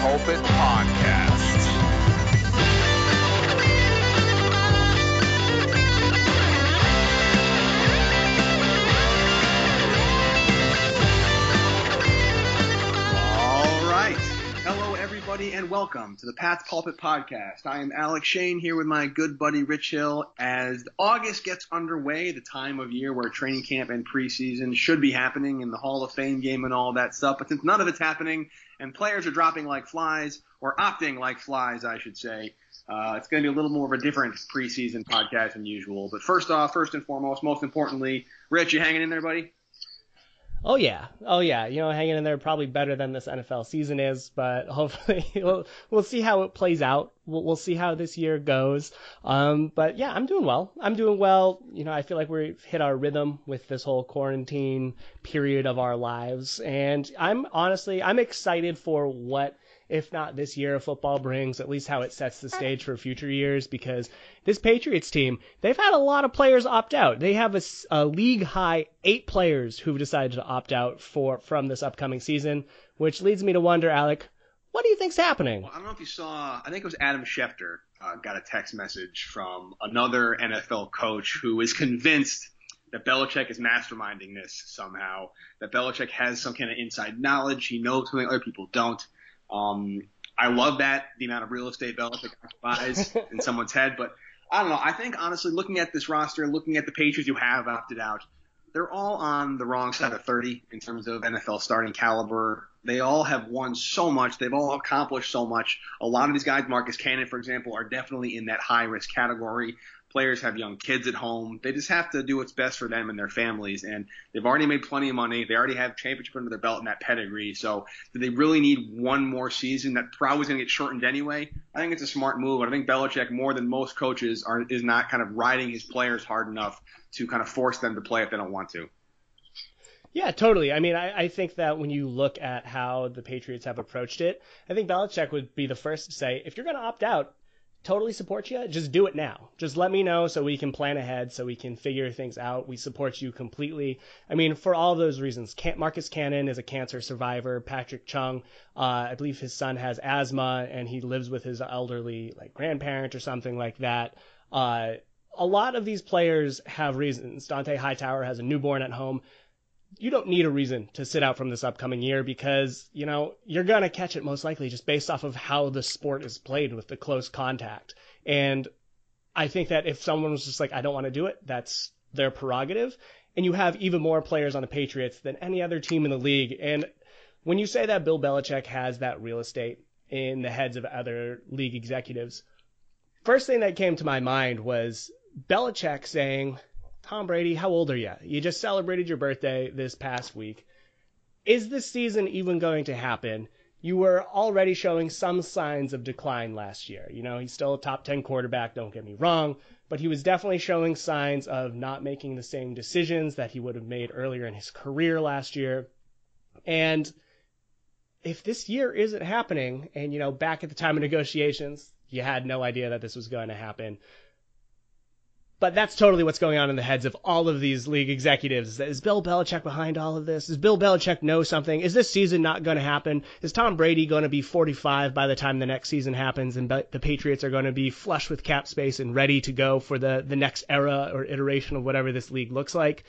Pulpit Podcast. All right. Hello, everybody, and welcome to the Pat's Pulpit Podcast. I am Alec Shane here with my good buddy Rich Hill. As August gets underway, the time of year where training camp and preseason should be happening in the Hall of Fame game and all that stuff, but since none of it's happening and players are dropping like flies, or opting like flies, I should say, uh, it's going to be a little more of a different preseason podcast than usual. But first off, first and foremost, most importantly, Rich, you hanging in there, buddy? Oh yeah, oh yeah. You know, hanging in there probably better than this NFL season is, but hopefully we'll we'll see how it plays out. We'll we'll see how this year goes. Um, but yeah, I'm doing well. I'm doing well. You know, I feel like we've hit our rhythm with this whole quarantine period of our lives, and I'm honestly I'm excited for what if not this year of football brings, at least how it sets the stage for future years. Because this Patriots team, they've had a lot of players opt out. They have a, a league high eight players who've decided to opt out for from this upcoming season, which leads me to wonder, Alec, what do you think's happening? Well, I don't know if you saw. I think it was Adam Schefter uh, got a text message from another NFL coach who is convinced that Belichick is masterminding this somehow. That Belichick has some kind of inside knowledge. He knows something other people don't. Um, I love that the amount of real estate Belichick occupies in someone's head, but I don't know. I think honestly, looking at this roster, looking at the Patriots who have opted out, they're all on the wrong side of 30 in terms of NFL starting caliber. They all have won so much. They've all accomplished so much. A lot of these guys, Marcus Cannon, for example, are definitely in that high risk category. Players have young kids at home. They just have to do what's best for them and their families. And they've already made plenty of money. They already have championship under their belt and that pedigree. So do they really need one more season that probably is going to get shortened anyway? I think it's a smart move. And I think Belichick, more than most coaches, are is not kind of riding his players hard enough to kind of force them to play if they don't want to. Yeah, totally. I mean, I, I think that when you look at how the Patriots have approached it, I think Belichick would be the first to say, if you're going to opt out, totally support you. Just do it now. Just let me know so we can plan ahead, so we can figure things out. We support you completely. I mean, for all those reasons. Marcus Cannon is a cancer survivor. Patrick Chung, uh, I believe his son has asthma and he lives with his elderly like grandparent or something like that. Uh, a lot of these players have reasons. Dont'a Hightower has a newborn at home you don't need a reason to sit out from this upcoming year because, you know, you're going to catch it most likely just based off of how the sport is played with the close contact. And I think that if someone was just like, I don't want to do it, that's their prerogative. And you have even more players on the Patriots than any other team in the league. And when you say that Bill Belichick has that real estate in the heads of other league executives, first thing that came to my mind was Belichick saying, Tom Brady, how old are you? You just celebrated your birthday this past week. Is this season even going to happen? You were already showing some signs of decline last year. You know, he's still a top 10 quarterback, don't get me wrong, but he was definitely showing signs of not making the same decisions that he would have made earlier in his career last year. And if this year isn't happening, and, you know, back at the time of negotiations, you had no idea that this was going to happen, but that's totally what's going on in the heads of all of these league executives. Is Bill Belichick behind all of this? Does Bill Belichick know something? Is this season not going to happen? Is Tom Brady going to be 45 by the time the next season happens and the Patriots are going to be flush with cap space and ready to go for the, the next era or iteration of whatever this league looks like?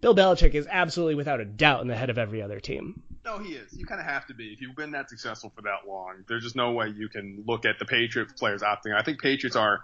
Bill Belichick is absolutely without a doubt in the head of every other team. No, he is. You kind of have to be. If you've been that successful for that long, there's just no way you can look at the Patriots players opting. I think Patriots are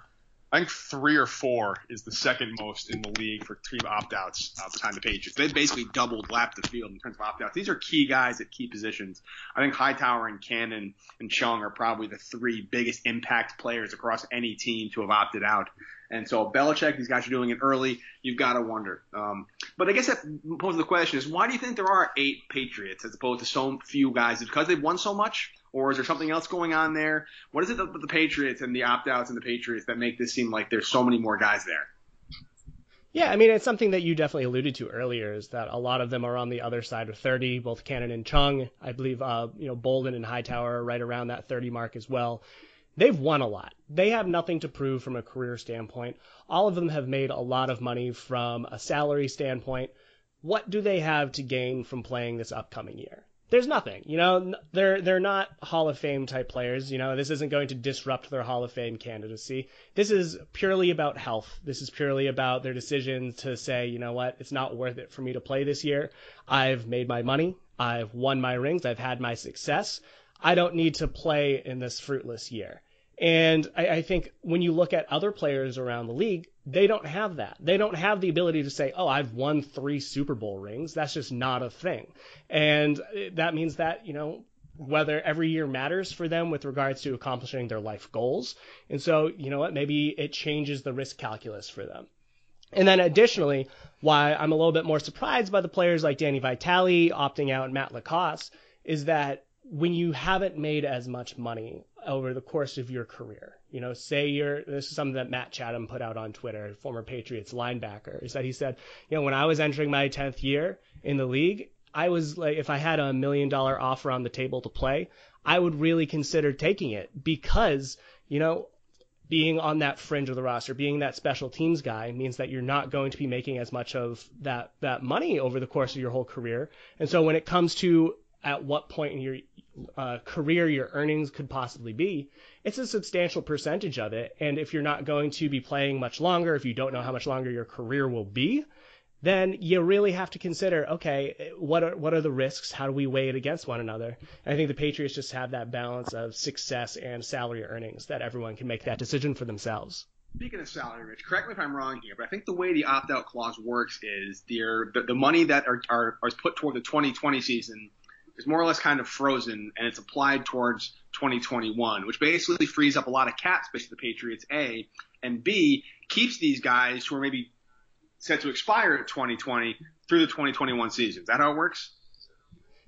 I think three or four is the second most in the league for team opt-outs uh, behind the Patriots. They've basically doubled lap the field in terms of opt-outs. These are key guys at key positions. I think Hightower and Cannon and Chung are probably the three biggest impact players across any team to have opted out. And so Belichick, these guys are doing it early. You've got to wonder. Um, but I guess that poses the question is why do you think there are eight Patriots as opposed to so few guys? Because they've won so much? Or is there something else going on there? What is it with the Patriots and the opt outs and the Patriots that make this seem like there's so many more guys there? Yeah, I mean, it's something that you definitely alluded to earlier is that a lot of them are on the other side of 30, both Cannon and Chung. I believe, uh, you know, Bolden and Hightower are right around that 30 mark as well. They've won a lot. They have nothing to prove from a career standpoint. All of them have made a lot of money from a salary standpoint. What do they have to gain from playing this upcoming year? There's nothing. You know, they're they're not Hall of Fame type players. You know, this isn't going to disrupt their Hall of Fame candidacy. This is purely about health. This is purely about their decision to say, you know what, it's not worth it for me to play this year. I've made my money. I've won my rings. I've had my success. I don't need to play in this fruitless year. And I, I think when you look at other players around the league, they don't have that. They don't have the ability to say, oh, I've won three Super Bowl rings. That's just not a thing. And that means that, you know, whether every year matters for them with regards to accomplishing their life goals. And so, you know what, maybe it changes the risk calculus for them. And then additionally, why I'm a little bit more surprised by the players like Danny Vitale opting out and Matt LaCosse is that when you haven't made as much money over the course of your career, you know, say you're, this is something that Matt Chatham put out on Twitter, former Patriots linebacker, is that he said, you know, when I was entering my 10th year in the league, I was like, if I had a million dollar offer on the table to play, I would really consider taking it because, you know, being on that fringe of the roster, being that special teams guy means that you're not going to be making as much of that, that money over the course of your whole career. And so when it comes to at what point in your uh, career your earnings could possibly be, it's a substantial percentage of it. And if you're not going to be playing much longer, if you don't know how much longer your career will be, then you really have to consider, okay, what are what are the risks? How do we weigh it against one another? And I think the Patriots just have that balance of success and salary earnings that everyone can make that decision for themselves. Speaking of salary, Rich, correct me if I'm wrong here, but I think the way the opt-out clause works is the the money that are, are, are put toward the 2020 season is more or less kind of frozen and it's applied towards 2021, which basically frees up a lot of cap space for the Patriots, A, and B, keeps these guys who are maybe set to expire at 2020 through the 2021 season. Is that how it works?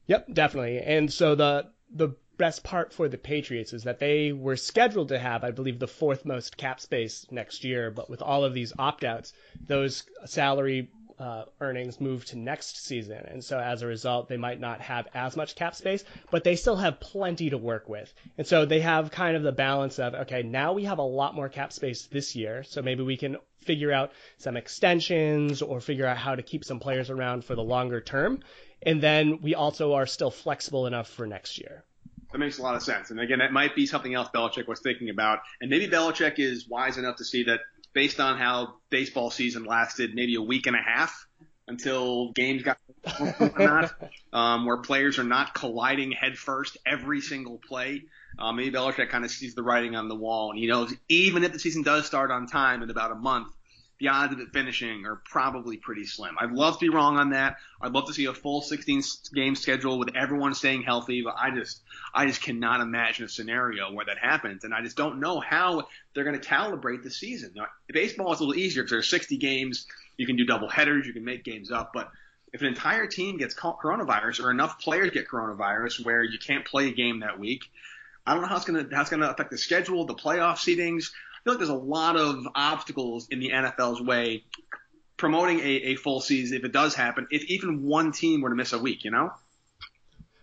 Yep, definitely. And so the the best part for the Patriots is that they were scheduled to have, I believe, the fourth most cap space next year, but with all of these opt outs, those salary uh, earnings move to next season. And so as a result, they might not have as much cap space, but they still have plenty to work with. And so they have kind of the balance of, okay, now we have a lot more cap space this year. So maybe we can figure out some extensions or figure out how to keep some players around for the longer term. And then we also are still flexible enough for next year. That makes a lot of sense. And again, that might be something else Belichick was thinking about. And maybe Belichick is wise enough to see that based on how baseball season lasted maybe a week and a half until games got not, um, where players are not colliding headfirst every single play. Um, maybe Belichick kind of sees the writing on the wall, and he knows even if the season does start on time in about a month, the odds of it finishing are probably pretty slim. I'd love to be wrong on that. I'd love to see a full 16 game schedule with everyone staying healthy, but I just, I just cannot imagine a scenario where that happens, and I just don't know how they're going to calibrate the season. Now, baseball is a little easier because there's 60 games. You can do double headers, you can make games up, but if an entire team gets coronavirus or enough players get coronavirus where you can't play a game that week, I don't know how it's going to how it's going to affect the schedule, the playoff seedings feel like there's a lot of obstacles in the NFL's way promoting a, a full season if it does happen, if even one team were to miss a week, you know?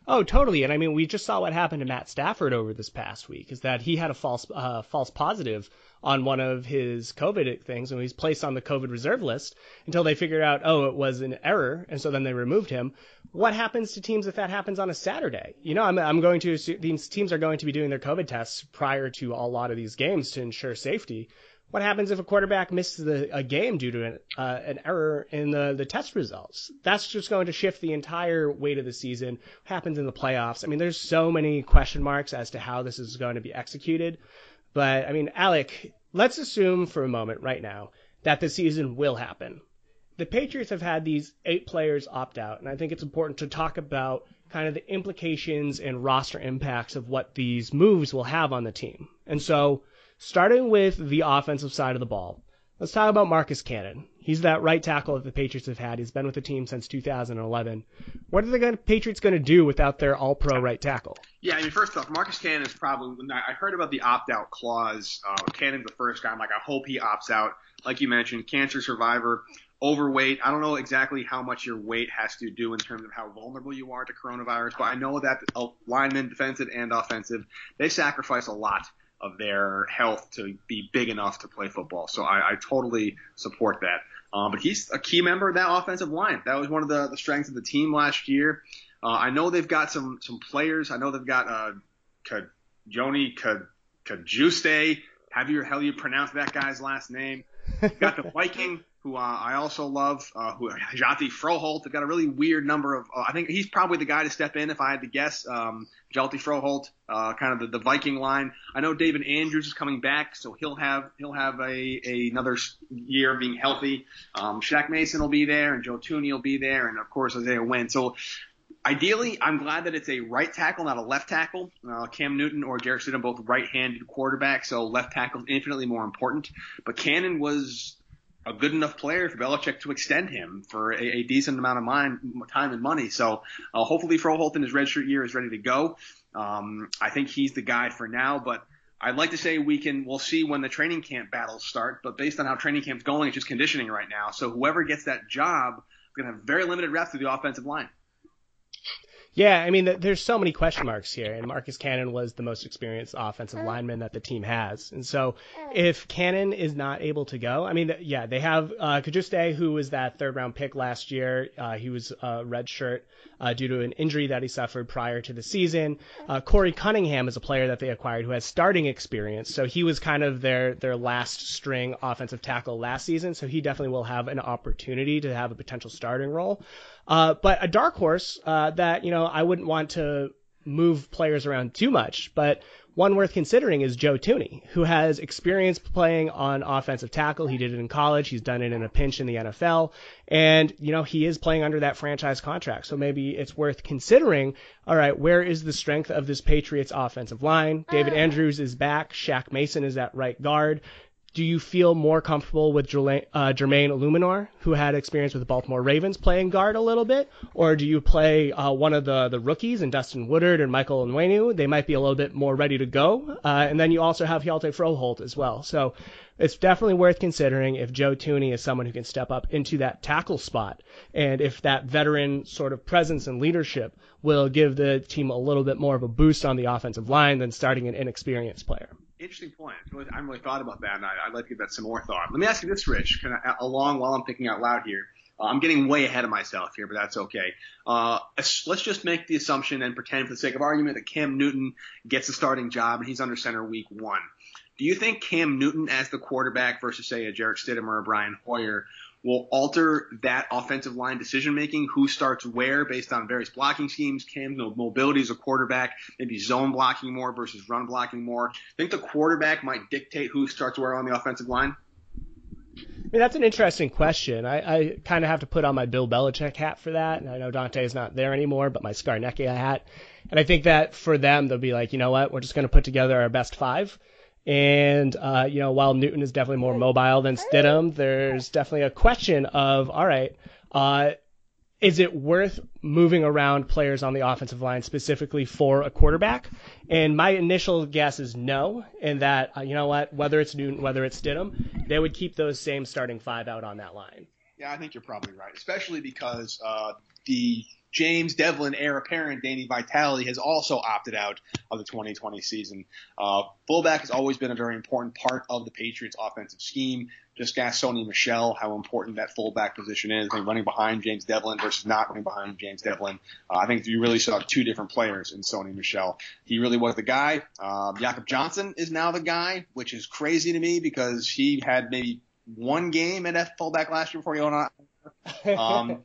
Oh, totally. And I mean, we just saw what happened to Matt Stafford over this past week. Is that he had a false uh, false positive on one of his COVID things, and he's placed on the COVID reserve list until they figured out, oh, it was an error, and so then they removed him. What happens to teams if that happens on a Saturday? You know, I'm, I'm going to these teams are going to be doing their COVID tests prior to a lot of these games to ensure safety. What happens if a quarterback misses the, a game due to an, uh, an error in the, the test results? That's just going to shift the entire weight of the season. What happens in the playoffs? I mean, there's so many question marks as to how this is going to be executed. But I mean, Alec, let's assume for a moment right now that the season will happen. The Patriots have had these eight players opt out, and I think it's important to talk about kind of the implications and roster impacts of what these moves will have on the team. And so, starting with the offensive side of the ball, let's talk about Marcus Cannon. He's that right tackle that the Patriots have had. He's been with the team since 2011. What are the Patriots going to do without their all-pro right tackle? Yeah, I mean, first off, Marcus Cannon is probably. When I heard about the opt-out clause, uh, Cannon's the first guy. I'm like, I hope he opts out. Like you mentioned, cancer survivor, overweight. I don't know exactly how much your weight has to do in terms of how vulnerable you are to coronavirus, but I know that linemen, defensive and offensive, they sacrifice a lot of their health to be big enough to play football. So I, I totally support that. Um, but he's a key member of that offensive line. That was one of the, the strengths of the team last year. Uh, I know they've got some some players. I know they've got uh, K- Yodny Cajuste. Have you how you pronounce that guy's last name? got the Viking who uh, I also love, uh, who Hjalte Froholdt. They've got a really weird number of. Uh, I think he's probably the guy to step in if I had to guess. Um, Hjalte Froholdt, uh, kind of the, the Viking line. I know David Andrews is coming back, so he'll have he'll have a, a another year being healthy. Um, Shaq Mason will be there, and Joe Thuney will be there, and of course Isaiah Wynn. So Ideally, I'm glad that it's a right tackle, not a left tackle. Uh, Cam Newton or Jarrett Stidham, both right-handed quarterbacks, so left tackle is infinitely more important. But Cannon was a good enough player for Belichick to extend him for a, a decent amount of time and money. So uh, hopefully Froholdt in his redshirt year is ready to go. Um, I think he's the guy for now, but I'd like to say we can, we'll see when the training camp battles start, but based on how training camp's going, it's just conditioning right now. So whoever gets that job is going to have very limited reps to the offensive line. Yeah, I mean, there's so many question marks here, and Marcus Cannon was the most experienced offensive lineman that the team has. And so, if Cannon is not able to go, I mean, yeah, they have uh, Cajuste, who was that third round pick last year. Uh, he was a red shirt uh, due to an injury that he suffered prior to the season. Uh, Korey Cunningham is a player that they acquired who has starting experience, so he was kind of their their last string offensive tackle last season. So he definitely will have an opportunity to have a potential starting role. Uh, but a dark horse uh, that you know I wouldn't want to move players around too much, but one worth considering is Joe Thuney, who has experience playing on offensive tackle. He did it in college. He's done it in a pinch in the NFL. And, you know, he is playing under that franchise contract. So maybe it's worth considering, all right, where is the strength of this Patriots offensive line? David ah. Andrews is back. Shaq Mason is at right guard do you feel more comfortable with Jermaine, uh, Jermaine Eluemunor, who had experience with the Baltimore Ravens playing guard a little bit, or do you play uh, one of the the rookies and Dustin Woodard and Michael Onwenu? They might be a little bit more ready to go, uh, and then you also have Hjalte Froholdt as well. So it's definitely worth considering if Joe Thuney is someone who can step up into that tackle spot, and if that veteran sort of presence and leadership will give the team a little bit more of a boost on the offensive line than starting an inexperienced player interesting point. I haven't really thought about that, and I, would like to give that some more thought. Let me ask you this, Rich, along while I'm thinking out loud here. Uh, I'm getting way ahead of myself here, but that's okay. Uh, let's just make the assumption and pretend, for the sake of argument, that Cam Newton gets a starting job and he's under center week one. Do you think Cam Newton as the quarterback versus, say, a Jarrett Stidham or a Brian Hoyer will alter that offensive line decision making, who starts where based on various blocking schemes, Cam's mobility as a quarterback, maybe zone blocking more versus run blocking more. I think the quarterback might dictate who starts where on the offensive line. I mean, that's an interesting question. I, I kind of have to put on my Bill Belichick hat for that. And I know Dante is not there anymore, but my Scarnecchia hat. And I think that for them, they'll be like, you know what, we're just going to put together our best five and, uh, you know, while Newton is definitely more mobile than Stidham, there's definitely a question of, all right, uh, is it worth moving around players on the offensive line specifically for a quarterback? And my initial guess is no, and that, uh, you know what, whether it's Newton, whether it's Stidham, they would keep those same starting five out on that line. Yeah, I think you're probably right, especially because uh, the James Develin, heir apparent Danny Vitale, has also opted out of the 2020 season. Uh, fullback has always been a very important part of the Patriots' offensive scheme. Just ask Sony Michel how important that fullback position is. I think running behind James Develin versus not running behind James Develin. Uh, I think you really saw two different players in Sony Michel. He really was the guy. Uh, Jakob Johnson is now the guy, which is crazy to me because he had maybe one game at F fullback last year before he went on. Um,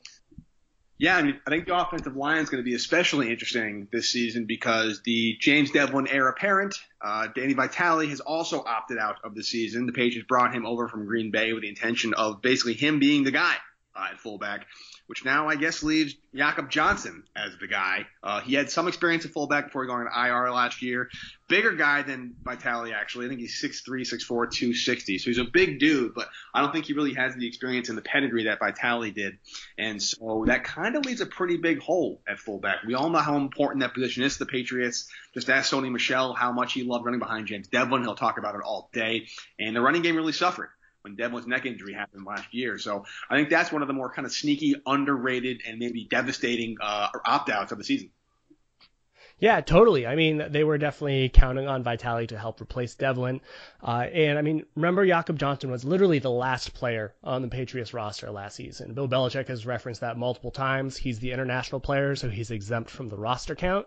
yeah, I mean, I think the offensive line is going to be especially interesting this season because the James Develin heir apparent, uh, Danny Vitale, has also opted out of the season. The Patriots brought him over from Green Bay with the intention of basically him being the guy uh, at fullback which now I guess leaves Jakob Johnson as the guy. Uh, he had some experience at fullback before going to IR last year. Bigger guy than Vitale, actually. I think he's 6'3", 6'4", 260. So he's a big dude, but I don't think he really has the experience and the pedigree that Vitale did. And so that kind of leaves a pretty big hole at fullback. We all know how important that position is to the Patriots. Just ask Sony Michel how much he loved running behind James Develin. He'll talk about it all day. And the running game really suffered when Develin's neck injury happened last year. So I think that's one of the more kind of sneaky, underrated, and maybe devastating uh, opt outs of the season. Yeah, totally. I mean, they were definitely counting on Vitale to help replace Develin. Uh, and I mean, remember Jakob Johnson was literally the last player on the Patriots roster last season. Bill Belichick has referenced that multiple times. He's the international player, so he's exempt from the roster count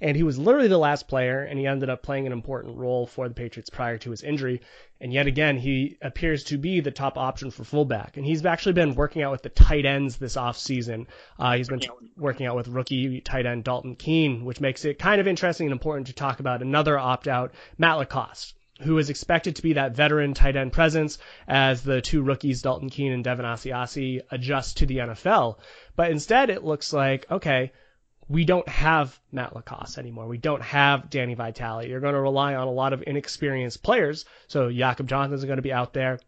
and he was literally the last player, and he ended up playing an important role for the Patriots prior to his injury. And yet again, he appears to be the top option for fullback. And he's actually been working out with the tight ends this offseason. Uh, he's been working out with rookie tight end Dalton Keene, which makes it kind of interesting and important to talk about another opt out, Matt LaCosse who is expected to be that veteran tight end presence as the two rookies, Dalton Keene and Devin Asiasi, adjust to the NFL. But instead, it looks like, okay, we don't have Matt LaCosse anymore. We don't have Danny Vitale. You're going to rely on a lot of inexperienced players. So Jakob Johnson's going to be out there.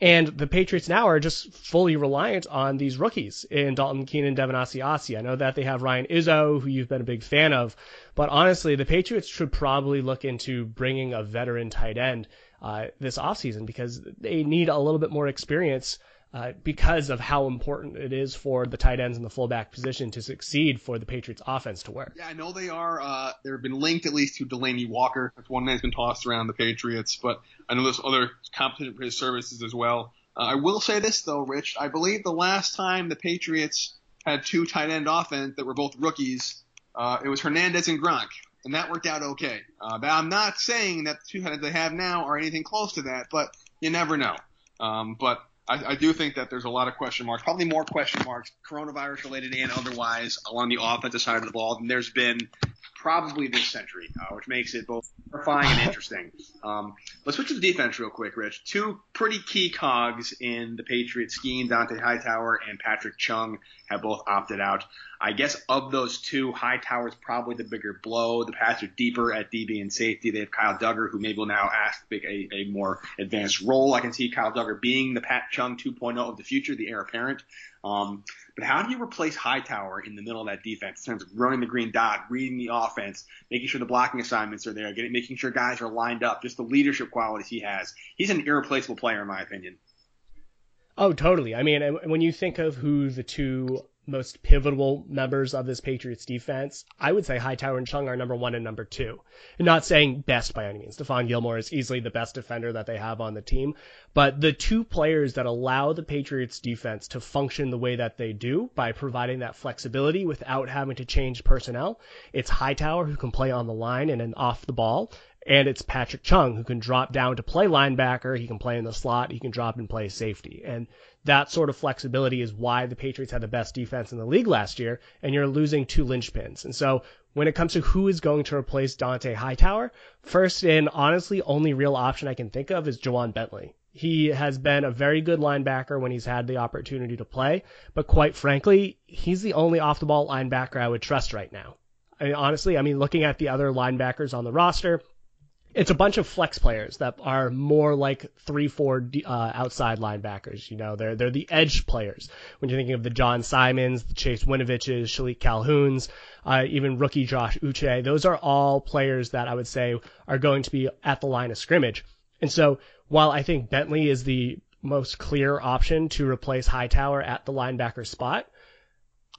And the Patriots now are just fully reliant on these rookies in Dalton Keene and Devin Asiasi. I know that they have Ryan Izzo, who you've been a big fan of, but honestly, the Patriots should probably look into bringing a veteran tight end uh, this offseason because they need a little bit more experience uh, because of how important it is for the tight ends and the fullback position to succeed for the Patriots offense to work. Yeah, I know they are. Uh, they've been linked at least to Delanie Walker. That's one that's been tossed around the Patriots, but I know there's other competent for his services as well. Uh, I will say this though, Rich. I believe the last time the Patriots had two tight end offense that were both rookies, uh, it was Hernandez and Gronk, and that worked out okay. Uh, I'm not saying that the two tight ends they have now are anything close to that, but you never know. Um, but I, I, do think that there's a lot of question marks, probably more question marks, coronavirus related and otherwise, along the offensive side of the ball than there's been probably this century, uh, which makes it both terrifying and interesting. Um, let's switch to the defense real quick, Rich. Two pretty key cogs in the Patriots scheme, Dont'a Hightower and Patrick Chung have both opted out. I guess of those two, Hightower's probably the bigger blow. The pass are deeper at DB and safety. They have Kyle Dugger, who maybe will now ask a, a more advanced role. I can see Kyle Dugger being the Pat Chung 2.0 of the future, the heir apparent. Um, but how do you replace Hightower in the middle of that defense in terms of running the green dot, reading the offense, making sure the blocking assignments are there, getting, making sure guys are lined up, just the leadership qualities he has? He's an irreplaceable player, in my opinion. Oh, totally. I mean, when you think of who the two most pivotal members of this Patriots defense, I would say Hightower and Chung are number one and number two. I'm not saying best by any means. Stephon Gilmore is easily the best defender that they have on the team, but the two players that allow the Patriots defense to function the way that they do by providing that flexibility without having to change personnel, it's Hightower who can play on the line and then off the ball, and it's Patrick Chung who can drop down to play linebacker. He can play in the slot. He can drop and play safety. And that sort of flexibility is why the Patriots had the best defense in the league last year. And you're losing two linchpins. And so when it comes to who is going to replace Dont'a Hightower, first and honestly only real option I can think of is Ja'Whaun Bentley. He has been a very good linebacker when he's had the opportunity to play, but quite frankly, he's the only off the ball linebacker I would trust right now. I mean, honestly, I mean, looking at the other linebackers on the roster, it's a bunch of flex players that are more like three, four uh, outside linebackers. You know, they're they're the edge players. When you're thinking of the John Simons, the Chase Winoviches, Shilique Calhouns, uh, even rookie Josh Uche, those are all players that I would say are going to be at the line of scrimmage. And so, while I think Bentley is the most clear option to replace Hightower at the linebacker spot,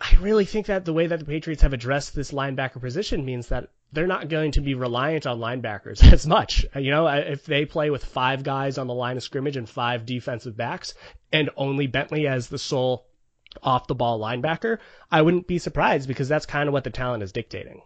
I really think that the way that the Patriots have addressed this linebacker position means that they're not going to be reliant on linebackers as much. You know, if they play with five guys on the line of scrimmage and five defensive backs and only Bentley as the sole off the ball linebacker, I wouldn't be surprised because that's kind of what the talent is dictating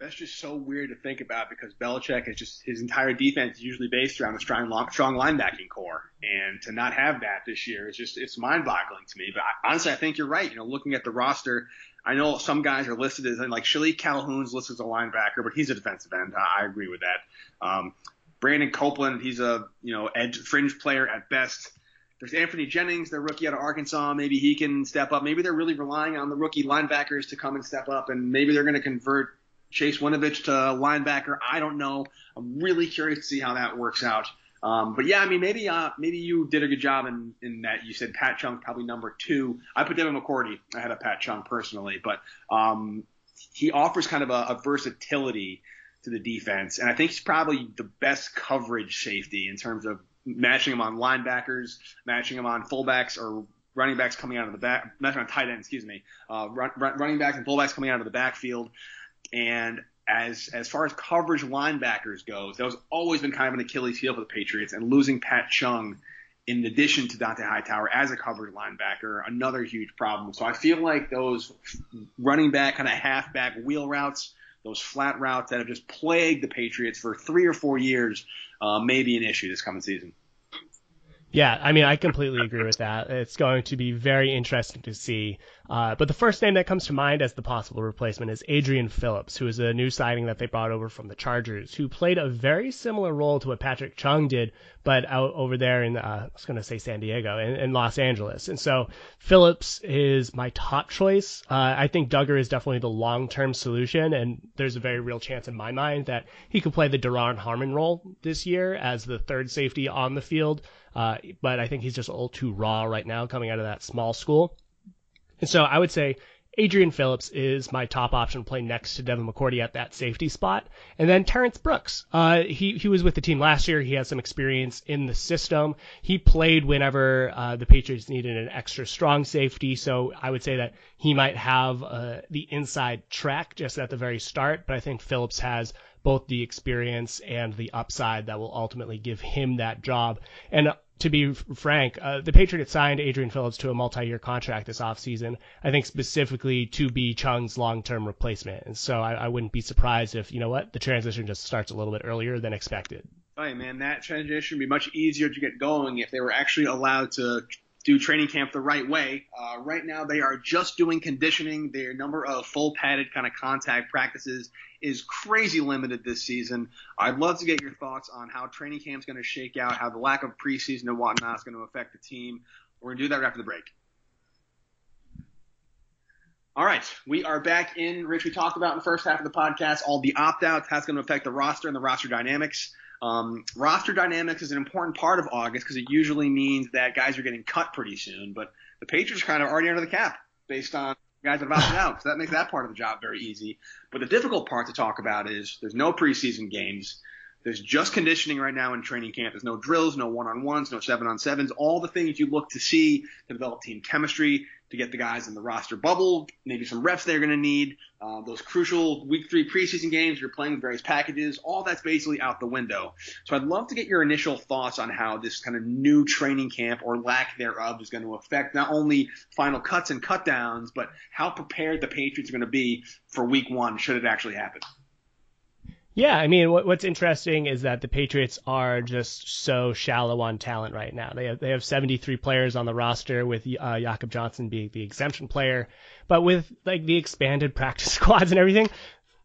that's just so weird to think about because Belichick is just his entire defense is usually based around a strong, strong linebacking core, and to not have that this year is just it's mind-boggling to me. But I, honestly, I think you're right. You know, looking at the roster, I know some guys are listed as like Shilique Calhoun's listed as a linebacker, but he's a defensive end. I, I agree with that. Um, Brandon Copeland, he's a you know edge fringe player at best. There's Anthony Jennings, the rookie out of Arkansas. Maybe he can step up. Maybe they're really relying on the rookie linebackers to come and step up, and maybe they're going to convert Chase Winovich to linebacker. I don't know. I'm really curious to see how that works out. Um, but yeah, I mean, maybe uh, maybe you did a good job in, in that you said Pat Chung probably number two. I put Devin McCourty ahead of Pat Chung personally, but um, he offers kind of a, a versatility to the defense, and I think he's probably the best coverage safety in terms of matching him on linebackers, matching him on fullbacks or running backs coming out of the back, matching on tight end, excuse me, uh, run, run, running backs and fullbacks coming out of the backfield. And as as far as coverage linebackers goes, that was always been kind of an Achilles heel for the Patriots. And losing Pat Chung, in addition to Dont'a Hightower as a coverage linebacker, another huge problem. So I feel like those running back kind of halfback wheel routes, those flat routes that have just plagued the Patriots for three or four years, uh, may be an issue this coming season. Yeah, I mean, I completely agree with that. It's going to be very interesting to see. Uh, but the first name that comes to mind as the possible replacement is Adrian Phillips, who is a new signing that they brought over from the Chargers, who played a very similar role to what Patrick Chung did, but out over there in, uh, I was going to say San Diego, in, in, Los Angeles. And so Phillips is my top choice. Uh, I think Dugger is definitely the long term solution, and there's a very real chance in my mind that he could play the Duron Harmon role this year as the third safety on the field. Uh, but I think he's just a little too raw right now coming out of that small school. And so I would say Adrian Phillips is my top option to play next to Devin McCourty at that safety spot. And then Terrence Brooks. Uh, he, he was with the team last year. He has some experience in the system. He played whenever uh, the Patriots needed an extra strong safety. So I would say that he might have uh, the inside track just at the very start. But I think Phillips has both the experience and the upside that will ultimately give him that job. And to be frank, uh, the Patriots signed Adrian Phillips to a multi-year contract this offseason, I think specifically to be Chung's long-term replacement. And so I, I, wouldn't be surprised if, you know what, the transition just starts a little bit earlier than expected. Hey, man, that transition would be much easier to get going if they were actually allowed to do training camp the right way. Uh, right now, they are just doing conditioning. Their number of full padded kind of contact practices is crazy limited this season. I'd love to get your thoughts on how training camp is going to shake out, how the lack of preseason and whatnot is going to affect the team. We're going to do that right after the break. All right, we are back in. Rich, we talked about in the first half of the podcast all the opt outs, how it's going to affect the roster and the roster dynamics. Um, roster dynamics is an important part of August because it usually means that guys are getting cut pretty soon. But the Patriots kind of already under the cap based on guys have opted out. So that makes that part of the job very easy. But the difficult part to talk about is there's no preseason games. There's just conditioning right now in training camp. There's no drills, no one on ones, no seven on sevens, all the things you look to see to develop team chemistry, to get the guys in the roster bubble, maybe some reps they're going to need, uh, those crucial week three preseason games, you're playing with various packages, all that's basically out the window. So I'd love to get your initial thoughts on how this kind of new training camp or lack thereof is going to affect not only final cuts and cut downs, but how prepared the Patriots are going to be for week one should it actually happen. Yeah, I mean, what, what's interesting is that the Patriots are just so shallow on talent right now. They have, they have 73 players on the roster, with uh, Jakob Johnson being the exemption player. But with like the expanded practice squads and everything,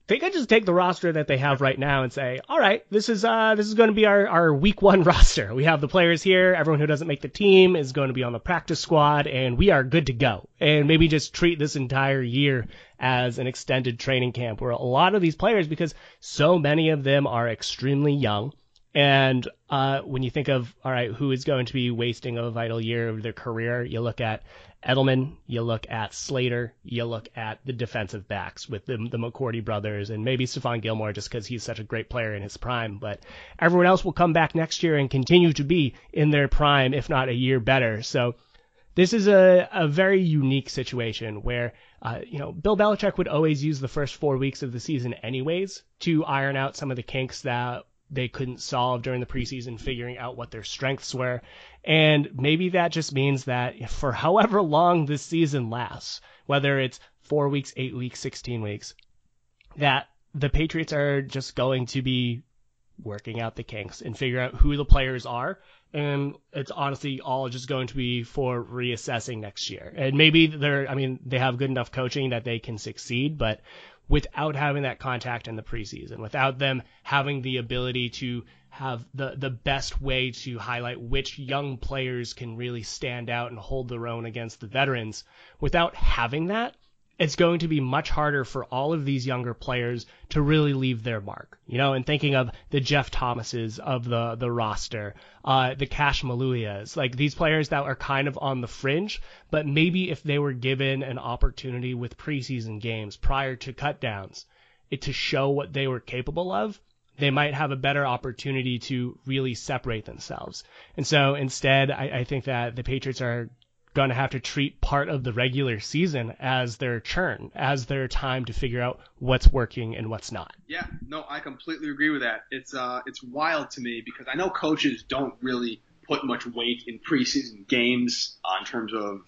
they could just take the roster that they have right now and say, all right, this is uh this is going to be our, our week one roster. We have the players here. Everyone who doesn't make the team is going to be on the practice squad, and we are good to go. And maybe just treat this entire year as an extended training camp where a lot of these players, because so many of them are extremely young, and uh, when you think of, all right, who is going to be wasting a vital year of their career, you look at Edelman, you look at Slater, you look at the defensive backs with the, the McCourty brothers and maybe Stephon Gilmore just because he's such a great player in his prime. But everyone else will come back next year and continue to be in their prime, if not a year better. So this is a, a very unique situation where, uh, you know, Bill Belichick would always use the first four weeks of the season anyways to iron out some of the kinks that they couldn't solve during the preseason, figuring out what their strengths were. And maybe that just means that for however long this season lasts, whether it's four weeks, eight weeks, 16 weeks, that the Patriots are just going to be working out the kinks and figure out who the players are. And it's honestly all just going to be for reassessing next year. And maybe they're, I mean, they have good enough coaching that they can succeed, but without having that contact in the preseason, without them having the ability to have the, the best way to highlight which young players can really stand out and hold their own against the veterans, without having that, it's going to be much harder for all of these younger players to really leave their mark. You know, and thinking of the Jeff Thomases of the the roster, uh, the Cassh Maluias, like these players that are kind of on the fringe, but maybe if they were given an opportunity with preseason games prior to cutdowns, it to show what they were capable of, they might have a better opportunity to really separate themselves. And so instead, I, I think that the Patriots are going to have to treat part of the regular season as their churn, as their time to figure out what's working and what's not. Yeah, no, I completely agree with that. It's uh, it's wild to me because I know coaches don't really put much weight in preseason games uh, in terms of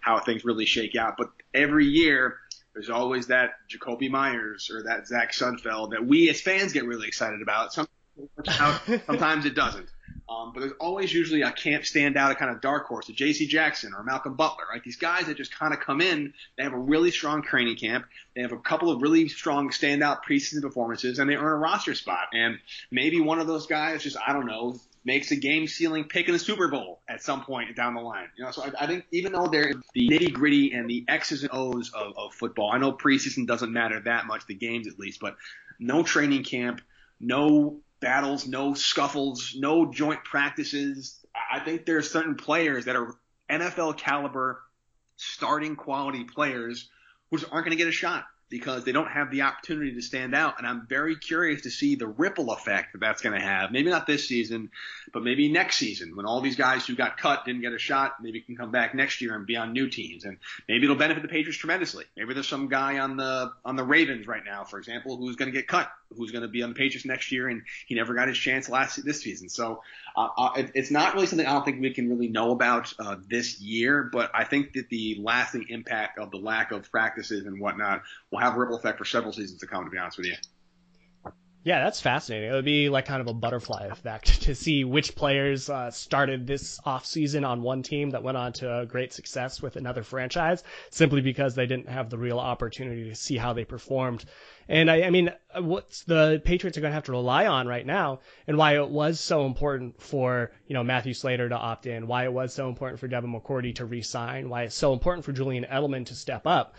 how things really shake out, but every year there's always that Jakobi Meyers or that Zach Sudfeld that we as fans get really excited about. Sometimes, sometimes it doesn't. Um, but there's always usually a camp standout, a kind of dark horse, a J.C. Jackson or Malcolm Butler, right? These guys that just kind of come in, they have a really strong training camp, they have a couple of really strong standout preseason performances, and they earn a roster spot. And maybe one of those guys just, I don't know, makes a game sealing pick in the Super Bowl at some point down the line. You know, so I, I think even though they're the nitty gritty and the X's and O's of, of football, I know preseason doesn't matter that much, the games at least, but no training camp, no battles, no scuffles, no joint practices. I think there are certain players that are NFL caliber, starting quality players who aren't going to get a shot because they don't have the opportunity to stand out. And I'm very curious to see the ripple effect that that's going to have. Maybe not this season, but maybe next season when all these guys who got cut didn't get a shot, maybe can come back next year and be on new teams. And maybe it'll benefit the Patriots tremendously. Maybe there's some guy on the on the Ravens right now, for example, who's going to get cut, who's going to be on the Patriots next year, and he never got his chance last this season. So uh, uh, it, it's not really something I don't think we can really know about uh, this year, but I think that the lasting impact of the lack of practices and whatnot will have a ripple effect for several seasons to come. To be honest with you. Yeah, that's fascinating. It would be like kind of a butterfly effect to see which players uh, started this offseason on one team that went on to great success with another franchise simply because they didn't have the real opportunity to see how they performed. And I, I mean, what's the Patriots are going to have to rely on right now, and why it was so important for you know Matthew Slater to opt in, why it was so important for Devin McCourty to resign, why it's so important for Julian Edelman to step up,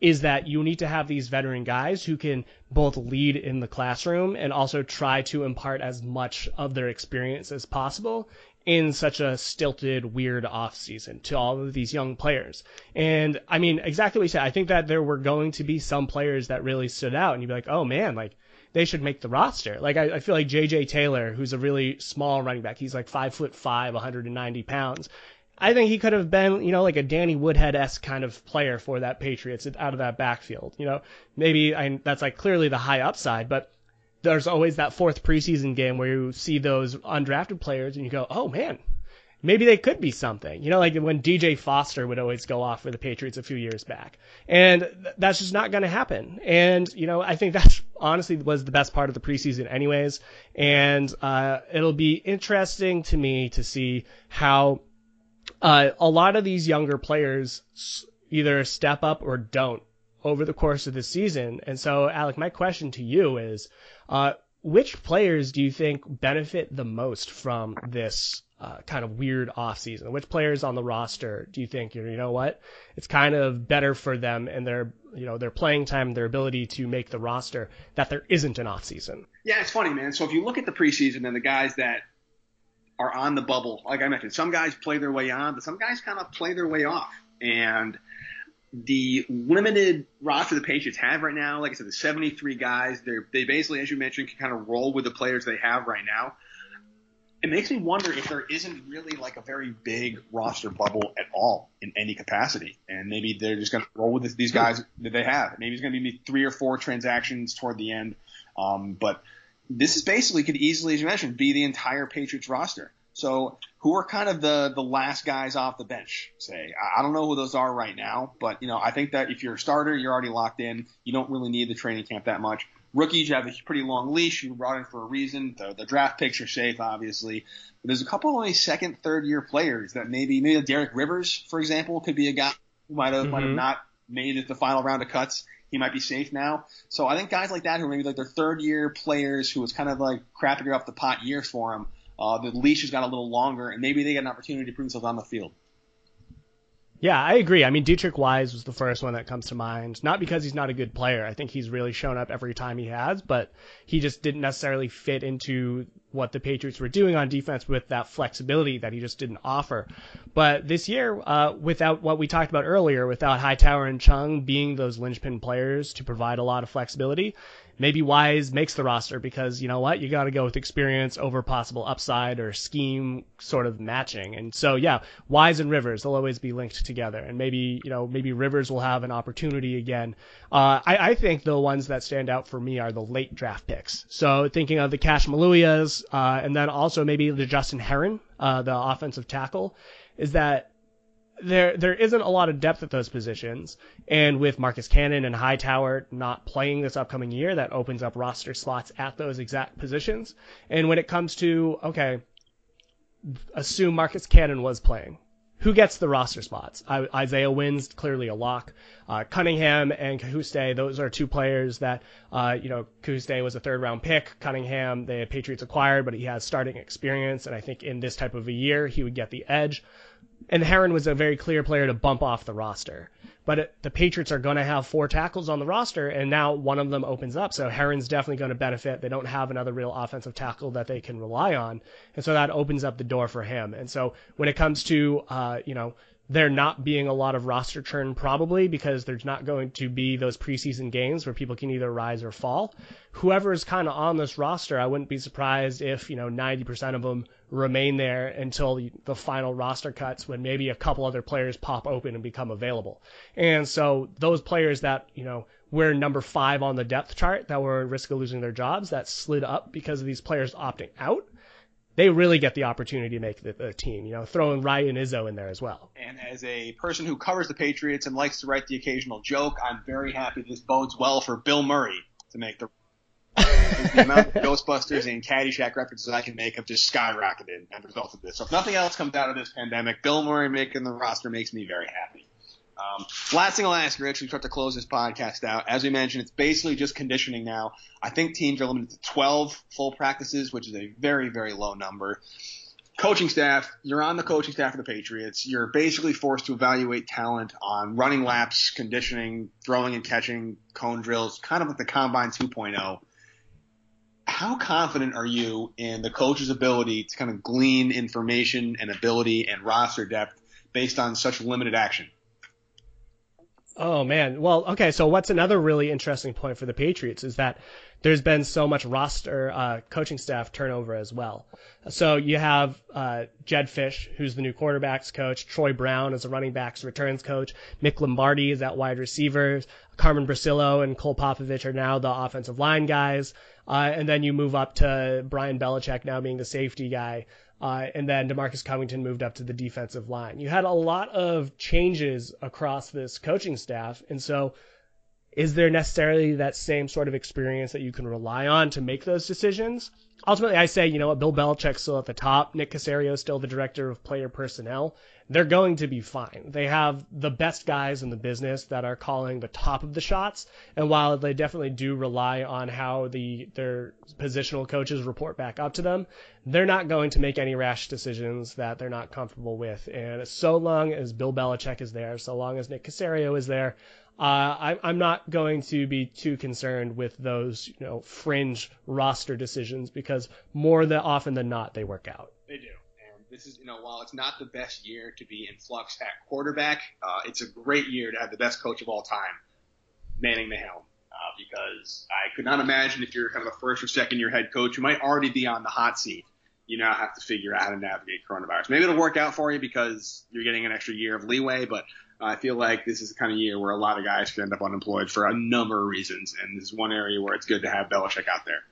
is that you need to have these veteran guys who can both lead in the classroom and also try to impart as much of their experience as possible in such a stilted, weird off season to all of these young players. And I mean, exactly what you said. I think that there were going to be some players that really stood out, and you'd be like, oh man, like they should make the roster. Like I, I feel like J.J. Taylor, who's a really small running back, he's like five foot five, 190 pounds. I think he could have been, you know, like a Danny Woodhead esque kind of player for that Patriots out of that backfield. You know, maybe I, that's like clearly the high upside, but there's always that fourth preseason game where you see those undrafted players and you go, oh man, maybe they could be something. You know, like when DJ Foster would always go off for the Patriots a few years back. And that's just not going to happen. And, you know, I think that's honestly was the best part of the preseason anyways. And, uh, it'll be interesting to me to see how uh, a lot of these younger players either step up or don't over the course of the season. And so, Alec, my question to you is, uh, which players do you think benefit the most from this uh, kind of weird off season? Which players on the roster do you think you know what it's kind of better for them and their you know their playing time, their ability to make the roster that there isn't an off season? Yeah, it's funny, man. So if you look at the preseason and the guys that are on the bubble. Like I mentioned, some guys play their way on, but some guys kind of play their way off. And the limited roster the Patriots have right now, like I said, the 73 guys, they they basically, as you mentioned, can kind of roll with the players they have right now. it makes me wonder if there isn't really like a very big roster bubble at all in any capacity, and maybe they're just going to roll with these guys that they have. Maybe it's going to be three or four transactions toward the end, um, but this is basically could easily, as you mentioned, be the entire Patriots roster. So who are kind of the the last guys off the bench? Say I don't know who those are right now, but you know I think that if you're a starter, you're already locked in. You don't really need the training camp that much. Rookies, you have a pretty long leash. You brought in for a reason. The, the draft picks are safe, obviously. But there's a couple of only second, third year players that maybe, maybe Derek Rivers, for example, could be a guy who might have, mm-hmm. might have not made it the final round of cuts. He might be safe now. So I think guys like that who are maybe like their third year players who was kind of like crapping off the pot years for them, uh, the leash has got a little longer and maybe they get an opportunity to prove themselves on the field. Yeah, I agree. I mean, Deatrich Wise was the first one that comes to mind. Not because he's not a good player. I think he's really shown up every time he has, but he just didn't necessarily fit into what the Patriots were doing on defense with that flexibility that he just didn't offer. But this year, uh, without what we talked about earlier, without Hightower and Chung being those linchpin players to provide a lot of flexibility, maybe Wise makes the roster because you know what you got to go with experience over possible upside or scheme sort of matching. And so yeah, Wise and Rivers they'll always be linked together, and maybe you know maybe Rivers will have an opportunity again. Uh, I, I think the ones that stand out for me are the late draft picks. So thinking of the Cassh Maluias, uh, and then also maybe the Justin Herron, uh, the offensive tackle, is that there there isn't a lot of depth at those positions, and with Marcus Cannon and Hightower not playing this upcoming year, that opens up roster slots at those exact positions. And when it comes to okay, assume Marcus Cannon was playing, who gets the roster spots? I, Isaiah Wynn's clearly a lock. Uh, Cunningham and Cajuste, those are two players that, uh, you know, Cajuste was a third round pick. Cunningham, the Patriots acquired, but he has starting experience, and I think in this type of a year, he would get the edge and Herron was a very clear player to bump off the roster. But it, the Patriots are going to have four tackles on the roster, and now one of them opens up. So Herron's definitely going to benefit. They don't have another real offensive tackle that they can rely on, and so that opens up the door for him. And so when it comes to, uh, you know, there not being a lot of roster churn probably because there's not going to be those preseason games where people can either rise or fall. Whoever is kind of on this roster, I wouldn't be surprised if, you know, 90% of them remain there until the, final roster cuts when maybe a couple other players pop open and become available. And so those players that, you know, were number five on the depth chart that were at risk of losing their jobs that slid up because of these players opting out they really get the opportunity to make the, the, team. You know, throwing Ryan Izzo in there as well. And as a person who covers the Patriots and likes to write the occasional joke, I'm very happy this bodes well for Bill Murray to make the. The amount of Ghostbusters and Caddyshack references I can make have just skyrocketed as a result of this. So if nothing else comes out of this pandemic, Bill Murray making the roster makes me very happy. Um, last thing I'll ask, Rich, we start to close this podcast out. As we mentioned, it's basically just conditioning now. I think teams are limited to 12 full practices, which is a very, very low number. Coaching staff, you're on the coaching staff of the Patriots. You're basically forced to evaluate talent on running laps, conditioning, throwing and catching, cone drills, kind of like the Combine 2.0. How confident are you in the coach's ability to kind of glean information and ability and roster depth based on such limited action? Oh man. Well, okay. So what's another really interesting point for the Patriots is that there's been so much roster uh, coaching staff turnover as well. So you have uh, Jedd Fisch, who's the new quarterbacks coach. Troy Brown is a running backs returns coach. Mick Lombardi is at wide receivers. Carmen Bricillo and Cole Popovich are now the offensive line guys. Uh, and then you move up to Brian Belichick now being the safety guy. Uh, and then Demarcus Covington moved up to the defensive line. You had a lot of changes across this coaching staff. And so, is there necessarily that same sort of experience that you can rely on to make those decisions? Ultimately, I say, you know what, Bill Belichick's still at the top. Nick Caserio is still the director of player personnel they're going to be fine. They have the best guys in the business that are calling the top of the shots. And while they definitely do rely on how the their positional coaches report back up to them, they're not going to make any rash decisions that they're not comfortable with. And so long as Bill Belichick is there, so long as Nick Caserio is there, uh, I, I'm not going to be too concerned with those, you know, fringe roster decisions because more than often than not they work out. They do this is, you know, while it's not the best year to be in flux at quarterback, uh, it's a great year to have the best coach of all time manning the helm. Uh, because I could not imagine if you're kind of a first or second year head coach, you might already be on the hot seat you now have to figure out how to navigate coronavirus. Maybe it'll work out for you because you're getting an extra year of leeway, but I feel like this is the kind of year where a lot of guys could end up unemployed for a number of reasons, and this is one area where it's good to have Belichick out there.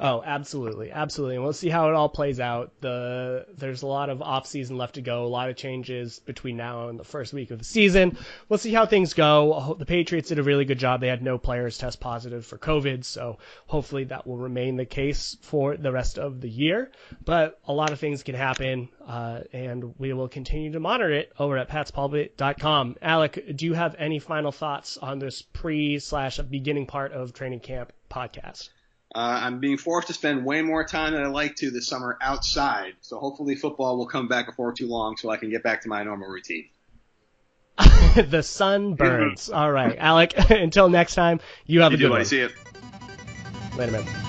Oh, absolutely, absolutely. And we'll see how it all plays out. The there's a lot of off season left to go, a lot of changes between now and the first week of the season. We'll see how things go. The Patriots did a really good job. They had no players test positive for COVID, so hopefully that will remain the case for the rest of the year. But a lot of things can happen, uh, and we will continue to monitor it over at patspulpit.com. Alec, do you have any final thoughts on this pre slash beginning part of training camp podcast? Uh, I'm being forced to spend way more time than I like to this summer outside. So hopefully football will come back before too long so I can get back to my normal routine. the sun burns. All right, Alec. Until next time, you have you a good do, one. I see it. Later, man.